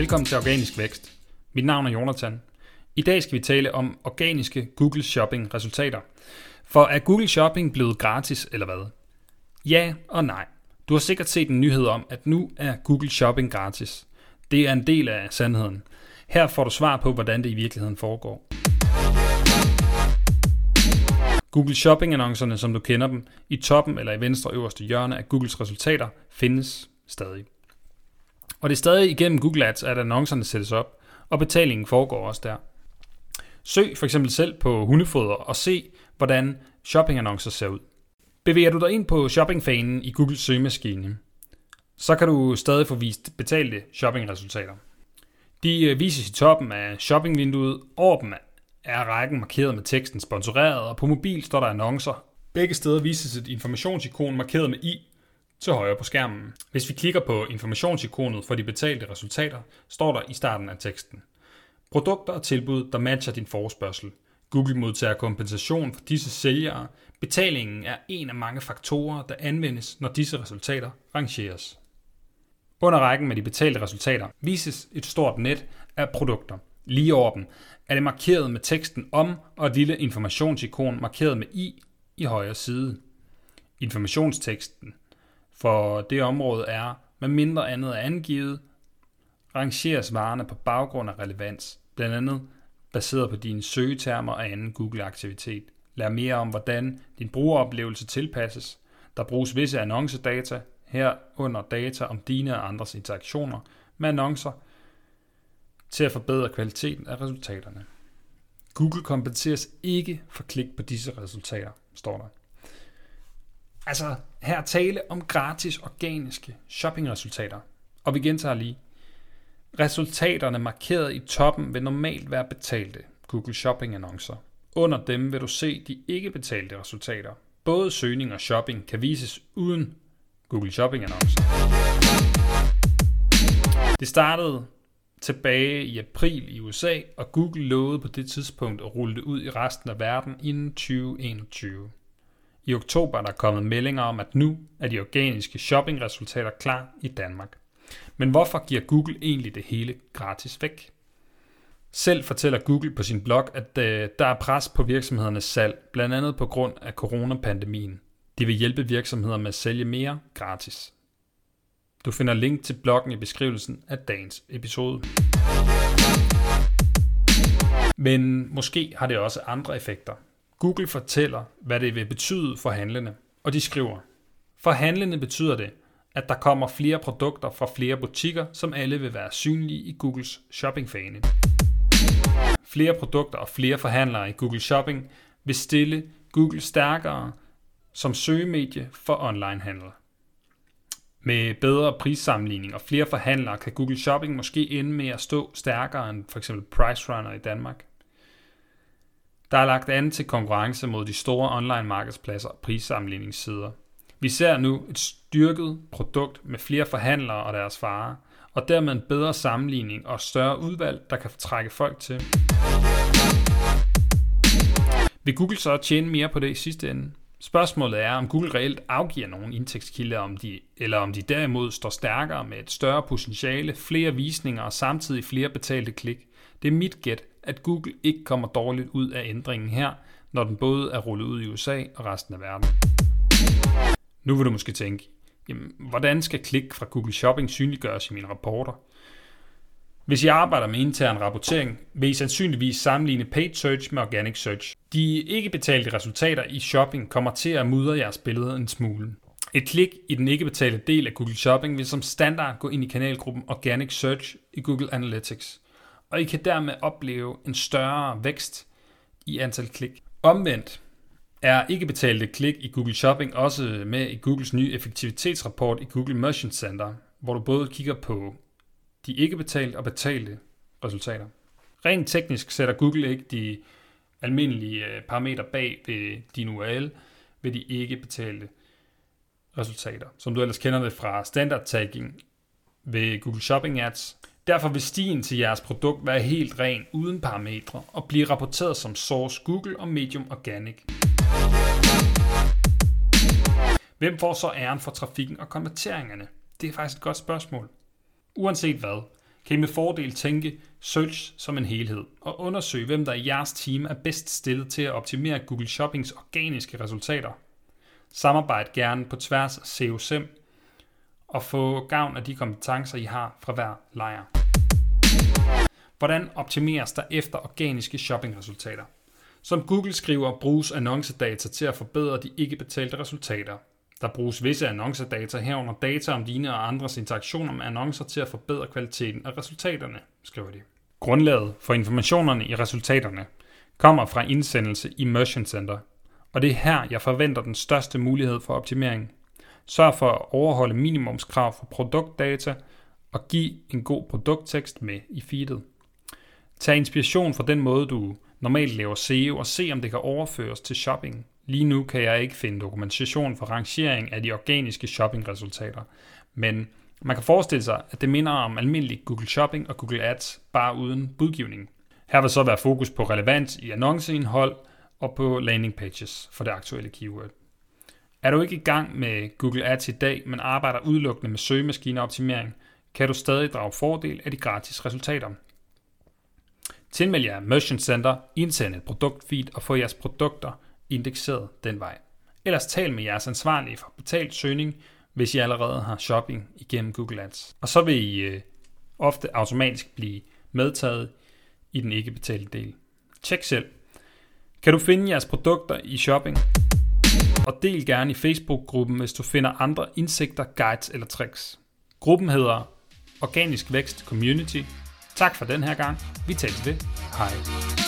Velkommen til Organisk Vækst. Mit navn er Jonathan. I dag skal vi tale om organiske Google Shopping resultater. For er Google Shopping blevet gratis eller hvad? Ja og nej. Du har sikkert set en nyhed om, at nu er Google Shopping gratis. Det er en del af sandheden. Her får du svar på, hvordan det i virkeligheden foregår. Google Shopping-annoncerne, som du kender dem, i toppen eller i venstre øverste hjørne af Googles resultater, findes stadig. Og det er stadig igennem Google Ads, at annoncerne sættes op, og betalingen foregår også der. Søg for eksempel selv på hundefoder og se, hvordan shoppingannoncer ser ud. Bevæger du dig ind på shoppingfanen i Googles søgemaskine, så kan du stadig få vist betalte shoppingresultater. De øh, vises i toppen af shoppingvinduet. Over dem er rækken markeret med teksten sponsoreret, og på mobil står der annoncer. Begge steder vises et informationsikon markeret med i til højre på skærmen. Hvis vi klikker på informationsikonet for de betalte resultater, står der i starten af teksten. Produkter og tilbud, der matcher din forespørgsel. Google modtager kompensation for disse sælgere. Betalingen er en af mange faktorer, der anvendes, når disse resultater rangeres. Under rækken med de betalte resultater vises et stort net af produkter. Lige over dem er det markeret med teksten om og et lille informationsikon markeret med i i højre side. Informationsteksten for det område er, med mindre andet er angivet, rangeres varerne på baggrund af relevans, blandt andet baseret på dine søgetermer og anden Google-aktivitet. Lær mere om, hvordan din brugeroplevelse tilpasses. Der bruges visse annoncedata, herunder data om dine og andres interaktioner med annoncer, til at forbedre kvaliteten af resultaterne. Google kompenseres ikke for klik på disse resultater, står der. Altså, her tale om gratis organiske shoppingresultater. Og vi gentager lige. Resultaterne markeret i toppen vil normalt være betalte Google Shopping annoncer. Under dem vil du se de ikke betalte resultater. Både søgning og shopping kan vises uden Google Shopping annoncer. Det startede tilbage i april i USA, og Google lovede på det tidspunkt at rulle det ud i resten af verden inden 2021. I oktober er der kommet meldinger om, at nu er de organiske shoppingresultater klar i Danmark. Men hvorfor giver Google egentlig det hele gratis væk? Selv fortæller Google på sin blog, at øh, der er pres på virksomhedernes salg, blandt andet på grund af coronapandemien. De vil hjælpe virksomheder med at sælge mere gratis. Du finder link til bloggen i beskrivelsen af dagens episode. Men måske har det også andre effekter. Google fortæller, hvad det vil betyde for handlende, og de skriver, for handlende betyder det, at der kommer flere produkter fra flere butikker, som alle vil være synlige i Googles shoppingfane. Flere produkter og flere forhandlere i Google Shopping vil stille Google stærkere som søgemedie for onlinehandel. Med bedre prissammenligning og flere forhandlere kan Google Shopping måske ende med at stå stærkere end f.eks. PriceRunner i Danmark. Der er lagt an til konkurrence mod de store online markedspladser og prissammenligningssider. Vi ser nu et styrket produkt med flere forhandlere og deres varer, og dermed en bedre sammenligning og større udvalg, der kan trække folk til. Vil Google så tjene mere på det i sidste ende? Spørgsmålet er, om Google reelt afgiver nogle indtægtskilder, om de, eller om de derimod står stærkere med et større potentiale, flere visninger og samtidig flere betalte klik. Det er mit gæt, at Google ikke kommer dårligt ud af ændringen her, når den både er rullet ud i USA og resten af verden. Nu vil du måske tænke, jamen, hvordan skal klik fra Google Shopping synliggøres i mine rapporter? Hvis I arbejder med intern rapportering, vil I sandsynligvis sammenligne paid search med organic search. De ikke betalte resultater i shopping kommer til at mudre jeres billede en smule. Et klik i den ikke betalte del af Google Shopping vil som standard gå ind i kanalgruppen Organic Search i Google Analytics, og I kan dermed opleve en større vækst i antal klik. Omvendt er ikke betalte klik i Google Shopping også med i Googles nye effektivitetsrapport i Google Merchant Center, hvor du både kigger på de ikke betalte og betalte resultater. Rent teknisk sætter Google ikke de almindelige øh, parametre bag ved din URL ved de ikke betalte resultater, som du ellers kender det fra standard tagging ved Google Shopping Ads. Derfor vil stien til jeres produkt være helt ren uden parametre og blive rapporteret som Source Google og Medium Organic. Hvem får så æren for trafikken og konverteringerne? Det er faktisk et godt spørgsmål. Uanset hvad, kan I med fordel tænke search som en helhed og undersøge, hvem der i jeres team er bedst stillet til at optimere Google Shoppings organiske resultater. Samarbejde gerne på tværs af COSM og få gavn af de kompetencer, I har fra hver lejr. Hvordan optimeres der efter organiske shoppingresultater? Som Google skriver, bruges annoncedata til at forbedre de ikke betalte resultater. Der bruges visse annoncedata herunder data om dine og andres interaktioner med annoncer til at forbedre kvaliteten af resultaterne, skriver de. Grundlaget for informationerne i resultaterne kommer fra indsendelse i Merchant Center, og det er her, jeg forventer den største mulighed for optimering. Sørg for at overholde minimumskrav for produktdata og giv en god produkttekst med i feedet. Tag inspiration fra den måde, du normalt laver SEO og se, om det kan overføres til shopping. Lige nu kan jeg ikke finde dokumentation for rangering af de organiske shoppingresultater, men man kan forestille sig, at det minder om almindelig Google Shopping og Google Ads, bare uden budgivning. Her vil så være fokus på relevans i annonceindhold og på landing pages for det aktuelle keyword. Er du ikke i gang med Google Ads i dag, men arbejder udelukkende med søgemaskineoptimering, kan du stadig drage fordel af de gratis resultater. Tilmeld jer Merchant Center, indsend et produktfeed og få jeres produkter indekseret den vej. Ellers tal med jeres ansvarlige for betalt søgning, hvis I allerede har shopping igennem Google Ads. Og så vil I øh, ofte automatisk blive medtaget i den ikke betalte del. Tjek selv. Kan du finde jeres produkter i shopping? Og del gerne i Facebook-gruppen, hvis du finder andre indsigter, guides eller tricks. Gruppen hedder Organisk Vækst Community. Tak for den her gang. Vi tales ved. Hej.